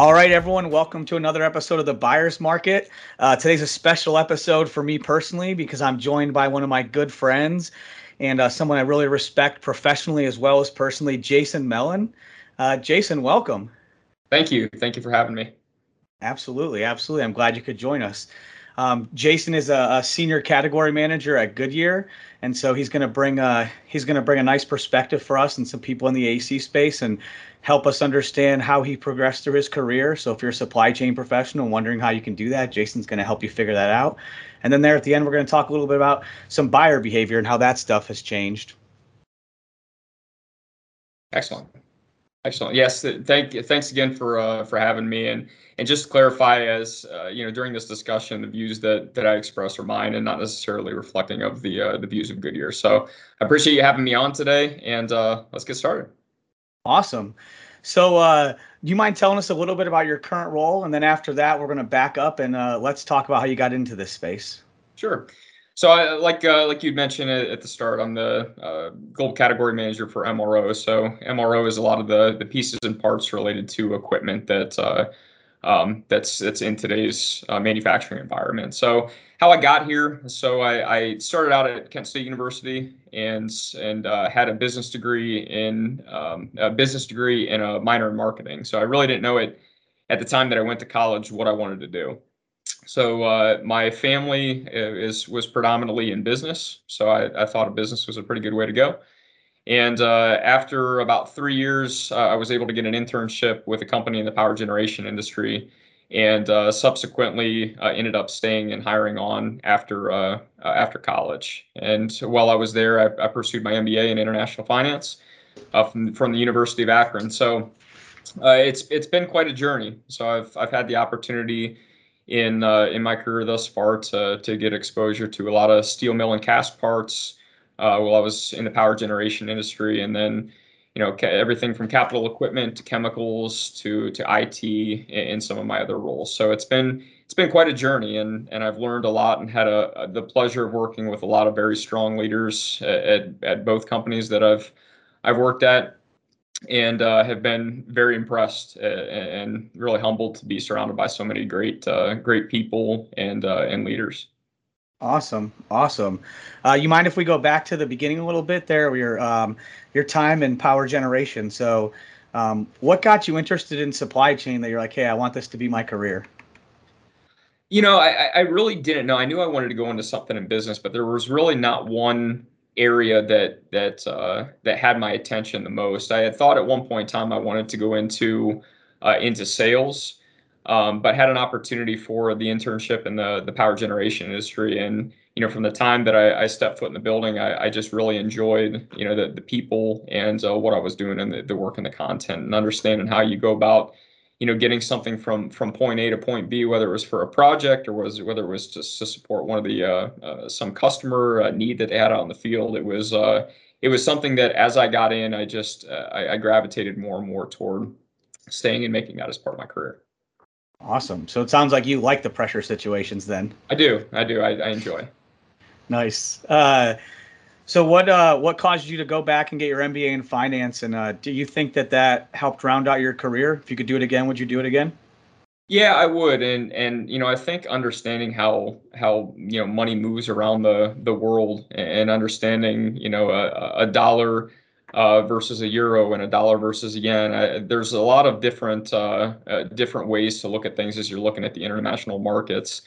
All right, everyone, welcome to another episode of the Buyer's Market. Uh, today's a special episode for me personally because I'm joined by one of my good friends and uh, someone I really respect professionally as well as personally, Jason Mellon. Uh, Jason, welcome. Thank you. Thank you for having me. Absolutely, absolutely. I'm glad you could join us. Um, Jason is a, a, senior category manager at Goodyear, and so he's going to bring a he's going to bring a nice perspective for us and some people in the AC space and help us understand how he progressed through his career. So if you're a supply chain professional wondering how you can do that, Jason's going to help you figure that out. And then there at the end, we're going to talk a little bit about some buyer behavior and how that stuff has changed. Excellent. Excellent. Yes. Thank you. Thanks again for uh, for having me. And and just to clarify, as uh, you know, during this discussion, the views that that I express are mine and not necessarily reflecting of the uh, the views of Goodyear. So I appreciate you having me on today, and uh, let's get started. Awesome. So, uh, do you mind telling us a little bit about your current role, and then after that, we're going to back up and uh, let's talk about how you got into this space. Sure. So, I, like uh, like you mentioned at the start, I'm the uh, global category manager for MRO. So, MRO is a lot of the the pieces and parts related to equipment that uh, um, that's that's in today's uh, manufacturing environment. So, how I got here, so I, I started out at Kent State University and and uh, had a business degree in um, a business degree and a minor in marketing. So I really didn't know it at the time that I went to college what I wanted to do. So uh, my family is was predominantly in business, so I, I, thought a business was a pretty good way to go. And uh, after about three years, uh, I was able to get an internship with a company in the power generation industry, and uh, subsequently uh, ended up staying and hiring on after uh, after college. And while I was there, I, I pursued my MBA in international finance from from the University of Akron. So it's it's been quite a journey. So I've I've had the opportunity in uh, in my career thus far to to get exposure to a lot of steel mill and cast parts uh, while I was in the power generation industry, and then you know everything from capital equipment to chemicals to to IT in some of my other roles. So it's been it's been quite a journey, and and I've learned a lot and had a, a the pleasure of working with a lot of very strong leaders at, at, at both companies that I've I've worked at and uh, have been very impressed uh, and really humbled to be surrounded by so many great uh, great people and uh, and leaders. Awesome, awesome. Uh, you mind if we go back to the beginning a little bit there, your um, your time in power generation? So, um, what got you interested in supply chain? That you're like, hey, I want this to be my career. You know, I, I really didn't know. I knew I wanted to go into something in business, but there was really not one area that that uh, that had my attention the most. I had thought at one point in time I wanted to go into uh, into sales, um, but had an opportunity for the internship in the the power generation industry. And you know, from the time that I, I stepped foot in the building, I, I, just really enjoyed you know the the people and uh, what I was doing and the, the work and the content and understanding how you go about you know, getting something from from point A to point B, whether it was for a project or was whether it was just to support one of the uh, uh, some customer uh, need that they had on the field. It was uh, it was something that as I got in, I just uh, I, I, gravitated more and more toward staying and making that as part of my career. Awesome. So it sounds like you like the pressure situations then. I do. I do. I, I enjoy. Nice. So what uh, what caused you to go back and get your MBA in finance? And uh, do you think that that helped round out your career? If you could do it again, would you do it again? Yeah, I would, and and you know, I think understanding how how you know money moves around the the world and understanding you know a, a dollar uh, versus a euro and a dollar versus a yen. I, there's a lot of different uh, uh, different ways to look at things as you're looking at the international markets,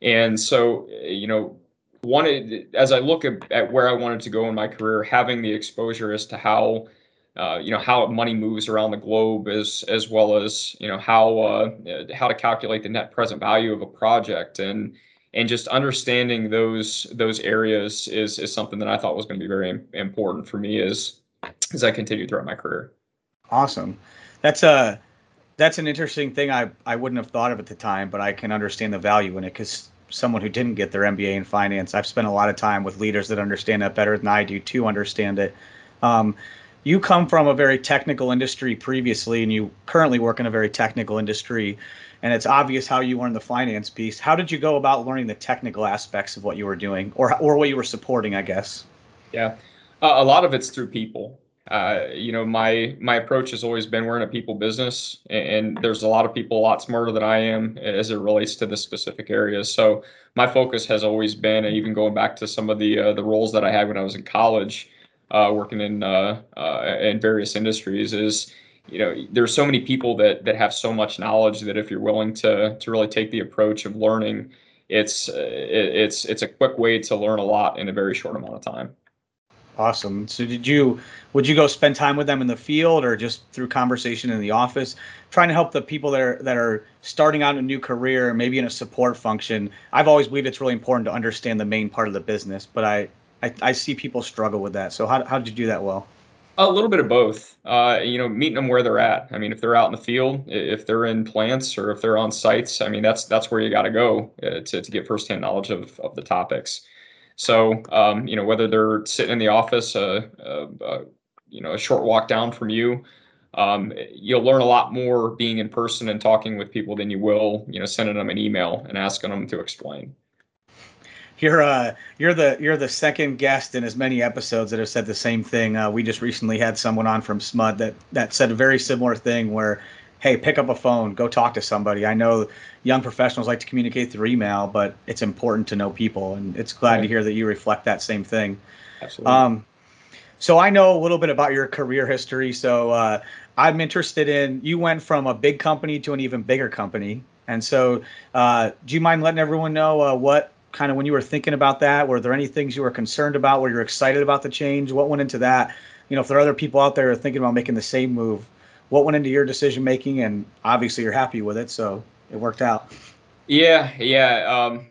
and so you know wanted as I look at, at, where I wanted to go in my career, having the exposure as to how uh, you know how money moves around the globe, as as well as you know how uh, how to calculate the net present value of a project, and and just understanding those those areas is is something that I thought was going to be very important for me as as I continue throughout my career. Awesome, that's a that's an interesting thing I I wouldn't have thought of at the time, but I can understand the value in it because someone who didn't get their MBA in finance. I've spent a lot of time with leaders that understand that better than I do to understand it. Um, you come from a very technical industry previously, and you currently work in a very technical industry, and it's obvious how you learned the finance piece. How did you go about learning the technical aspects of what you were doing, or or what you were supporting? I guess. Yeah, uh, a lot of it's through people. Uh, you know, my my approach has always been we're in a people business, and, there's a lot of people a lot smarter than I am as it relates to this specific areas. So my focus has always been, and even going back to some of the uh, the roles that I had when I was in college, uh, working in uh, uh, in various industries, is you know there's so many people that that have so much knowledge that if you're willing to to really take the approach of learning, it's it's it's a quick way to learn a lot in a very short amount of time. Awesome. So did you would you go spend time with them in the field or just through conversation in the office, trying to help the people that are that are starting out a new career, maybe in a support function? I've always believed it's really important to understand the main part of the business, but I I, I see people struggle with that. So how how did you do that well? A little bit of both. Uh, you know, meeting them where they're at. I mean, if they're out in the field, if they're in plants, or if they're on sites, I mean, that's that's where you got to go uh, to to get firsthand knowledge of of the topics. So, um, you know, whether they're sitting in the office, uh, uh, uh, you know, a short walk down from you, um, you'll learn a lot more being in person and talking with people than you will, you know, sending them an email and asking them to explain. You're uh, you're the you're the second guest in as many episodes that have said the same thing. Uh, we just recently had someone on from SMUD that that said a very similar thing where hey, pick up a phone, go talk to somebody. I know young professionals like to communicate through email, but it's important to know people, and it's glad right. to hear that you reflect that same thing. Absolutely. Um, so I know a little bit about your career history. So uh, I'm interested in you went from a big company to an even bigger company, and so uh, do you mind letting everyone know uh, what kind of when you were thinking about that? Were there any things you were concerned about? Were you excited about the change? What went into that? You know, if there are other people out there thinking about making the same move, what went into your decision making and obviously you're happy with it so it worked out. Yeah yeah um,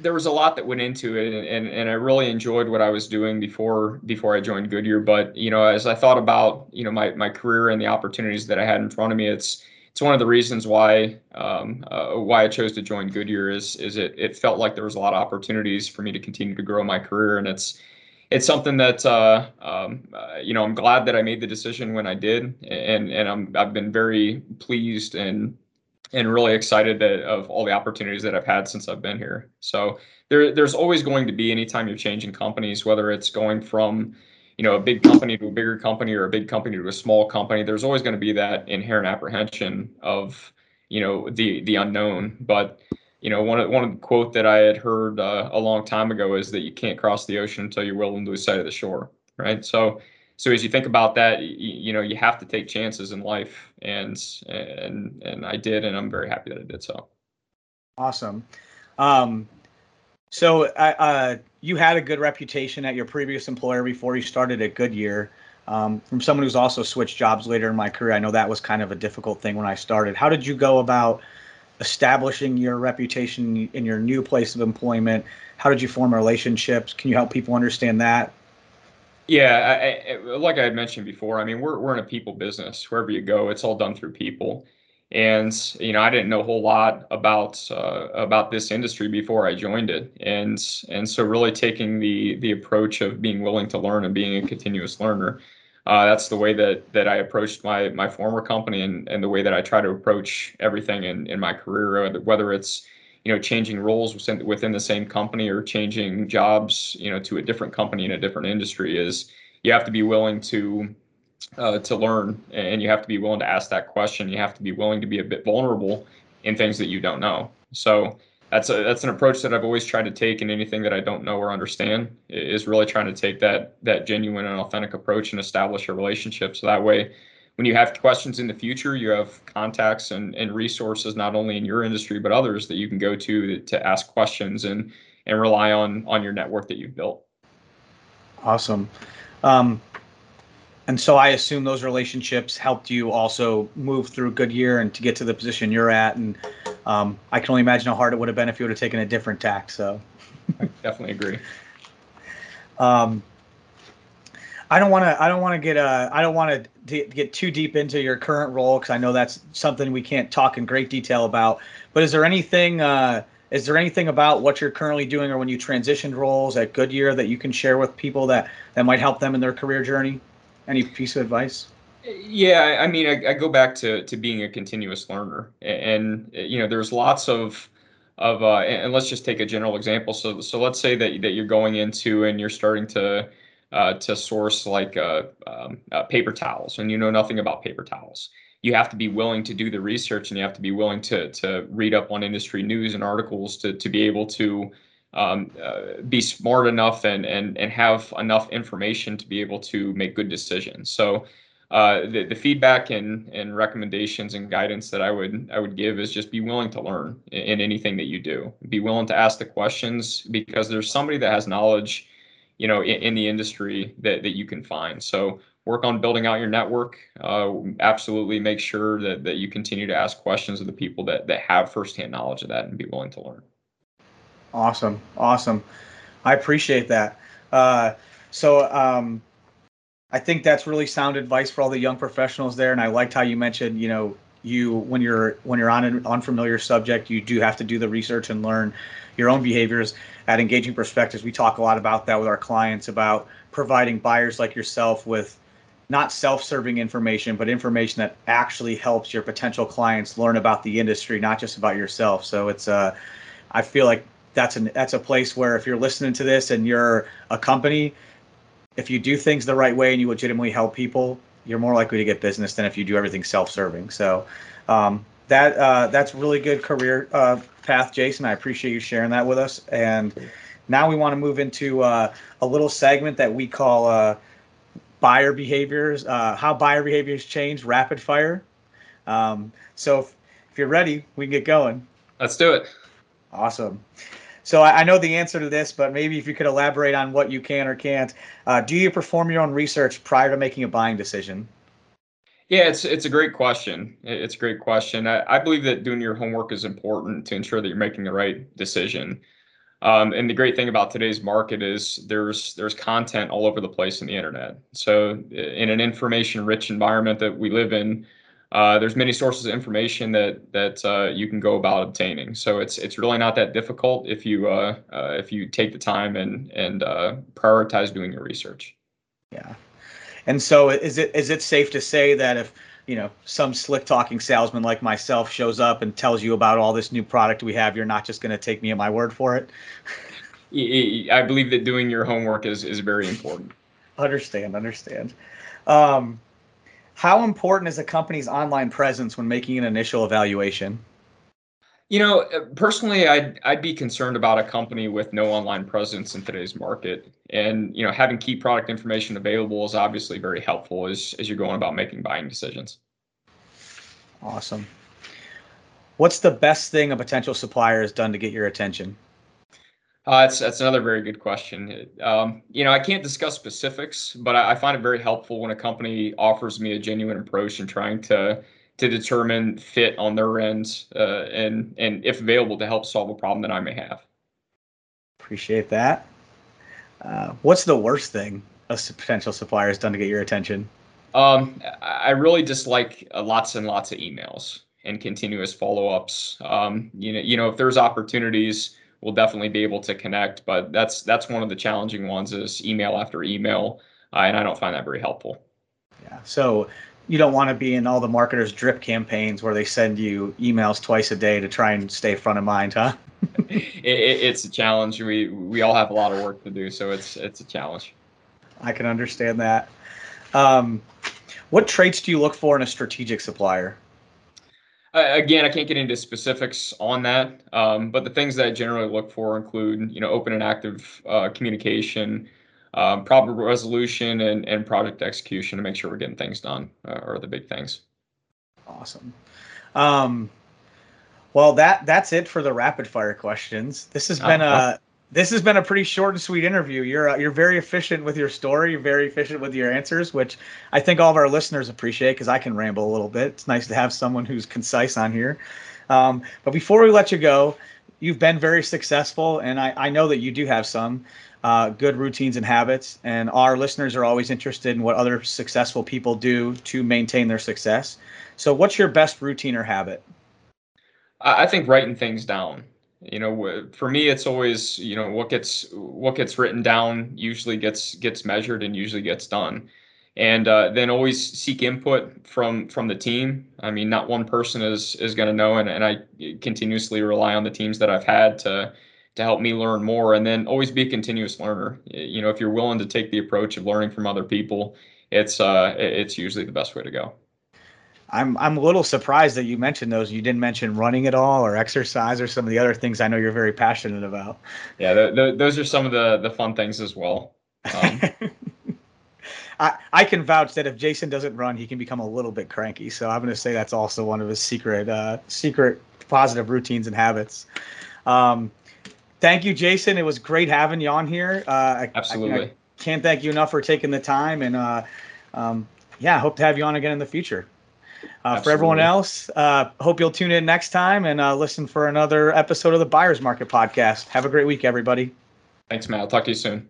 there was a lot that went into it and, and, and i really enjoyed what i was doing before before i joined goodyear but you know as i thought about you know my, my career and the opportunities that i had in front of me it's it's one of the reasons why um, uh, why I chose to join Goodyear is is it it felt like there was a lot of opportunities for me to continue to grow my career and it's it's something that uh, um, uh, you know I'm glad that I made the decision when I did, and and I'm I've been very pleased and and really excited that, of all the opportunities that I've had since I've been here. So there there's always going to be anytime you're changing companies, whether it's going from you know a big company to a bigger company or a big company to a small company, there's always going to be that inherent apprehension of you know the the unknown, but you know, one one quote that I had heard uh, a long time ago is that you can't cross the ocean until you're willing to lose sight of the shore, right? So, so as you think about that, you, you know, you have to take chances in life, and and and I did, and I'm very happy that I did so. Awesome. Um, so, uh, you had a good reputation at your previous employer before you started at Goodyear. Um, from someone who's also switched jobs later in my career, I know that was kind of a difficult thing when I started. How did you go about establishing your reputation in your new place of employment? How did you form relationships? Can you help people understand that? Yeah, I, I, like I had mentioned before, I mean, we're we're in a people business. Wherever you go, it's all done through people. And you know, I didn't know a whole lot about uh, about this industry before I joined it, and and so really taking the the approach of being willing to learn and being a continuous learner uh, that's the way that that I approached my my former company and, and the way that I try to approach everything in, in my career, whether it's you know changing roles within within the same company or changing jobs you know to a different company in a different industry is you have to be willing to uh, to learn and you have to be willing to ask that question. You have to be willing to be a bit vulnerable in things that you don't know. So that's a that's an approach that I've always tried to take in anything that I don't know or understand is really trying to take that that genuine and authentic approach and establish a relationship so that way when you have questions in the future you have contacts and, and resources not only in your industry but others that you can go to to ask questions and and rely on on your network that you've built awesome um, and so I assume those relationships helped you also move through Goodyear and to get to the position you're at. And um, I can only imagine how hard it would have been if you would have taken a different tack. So I definitely agree. Um, I don't want to. I don't want to get. Uh, I don't want to get too deep into your current role because I know that's something we can't talk in great detail about. But is there anything? Uh, is there anything about what you're currently doing or when you transitioned roles at Goodyear that you can share with people that that might help them in their career journey? Any piece of advice? Yeah, I mean, I, I, go back to to being a continuous learner, and, you know, there's lots of of uh, and let's just take a general example. So so let's say that that you're going into and you're starting to uh, to source like uh, um, uh, paper towels and you know nothing about paper towels you have to be willing to do the research and you have to be willing to to read up on industry news and articles to to be able to um, uh, be smart enough and and and have enough information to be able to make good decisions. So. Uh, the, the feedback and, and recommendations and guidance that I would I would give is just be willing to learn in, in anything that you do. Be willing to ask the questions because there's somebody that has knowledge, you know, in, in the industry that, that you can find. So work on building out your network. Uh, absolutely make sure that, that you continue to ask questions of the people that, that have firsthand knowledge of that and be willing to learn. Awesome. Awesome. I appreciate that. Uh, so um, I think that's really sound advice for all the young professionals there. And I liked how you mentioned, you know, you when you're when you're on an unfamiliar subject, you do have to do the research and learn your own behaviors. At Engaging Perspectives, we talk a lot about that with our clients about providing buyers like yourself with not self-serving information, but information that actually helps your potential clients learn about the industry, not just about yourself. So it's uh, I feel like that's an that's a place where if you're listening to this and you're a company, if you do things the right way and you legitimately help people, you're more likely to get business than if you do everything self-serving. So um, that uh, that's really good career uh, path, Jason. I appreciate you sharing that with us. And now we want to move into uh, a little segment that we call uh, buyer behaviors, uh, how buyer behaviors change rapid fire. Um, so if, if, you're ready, we can get going. Let's do it. Awesome. So I, I, know the answer to this, but maybe if you could elaborate on what you can or can't. Uh, do you perform your own research prior to making a buying decision? Yeah, it's it's a great question. It's a great question. I, I believe that doing your homework is important to ensure that you're making the right decision. Um, and the great thing about today's market is there's there's content all over the place in the internet. So in an information-rich environment that we live in, uh, there's many sources of information that that uh, you can go about obtaining. So it's it's really not that difficult if you uh, uh if you take the time and and uh, prioritize doing your research. Yeah, and so is it is it safe to say that if you know some slick talking salesman like myself shows up and tells you about all this new product we have you're not just going to take me at my word for it i believe that doing your homework is is very important understand understand um, how important is a company's online presence when making an initial evaluation you know, uh, personally, I'd I'd be concerned about a company with no online presence in today's market, and you know, having key product information available is obviously very helpful as as you're going about making buying decisions. Awesome. What's the best thing a potential supplier has done to get your attention? Uh, that's that's another very good question. Um, you know, I can't discuss specifics, but I, I find it very helpful when a company offers me a genuine approach in trying to to determine fit on their end uh, and and if available to help solve a problem that I may have. Appreciate that. Uh, what's the worst thing a potential supplier has done to get your attention? Um, I really dislike uh, lots and lots of emails and continuous follow-ups. Um, you know, you know, if there's opportunities, we'll definitely be able to connect. But that's that's one of the challenging ones is email after email, uh, and I don't find that very helpful. Yeah. So you don't want to be in all the marketers drip campaigns where they send you emails twice a day to try and stay front of mind, huh? it, it's a challenge. We we all have a lot of work to do, so it's it's a challenge. I can understand that. Um, what traits do you look for in a strategic supplier? Again, I can't get into specifics on that, um, but the things that I generally look for include, you know, open and active uh, communication, um, problem resolution and, and project execution to make sure we're getting things done uh, are the big things. Awesome. Um, well, that that's it for the rapid fire questions. This has been uh-huh. a this has been a pretty short and sweet interview. You're uh, you're very efficient with your story. Very efficient with your answers, which I think all of our listeners appreciate because I can ramble a little bit. It's nice to have someone who's concise on here. Um, but before we let you go, you've been very successful, and I, I know that you do have some uh, good routines and habits. And our listeners are always interested in what other successful people do to maintain their success. So, what's your best routine or habit? I think writing things down. You know, for me, it's always you know what gets what gets written down usually gets gets measured and usually gets done. And uh, then always seek input from from the team. I mean, not one person is is going to know, and, and I continuously rely on the teams that I've had to to help me learn more. And then always be a continuous learner. You know if you're willing to take the approach of learning from other people it's uh it's usually the best way to go i'm i'm a little surprised that you mentioned those you didn't mention running at all or exercise or some of the other things i know you're very passionate about yeah those are some of the the fun things as well um, I, I can vouch that if Jason doesn't run, he can become a little bit cranky. So I'm going to say that's also one of his secret, uh, secret positive routines and habits. Um, thank you, Jason. It was great having you on here. Uh, Absolutely. I, I, can't thank you enough for taking the time, and uh, um, yeah, hope to have you on again in the future. Uh, for everyone else, uh, hope you'll tune in next time and uh, listen for another episode of the Buyers Market Podcast. Have a great week, everybody. Thanks, Matt. I'll talk to you soon.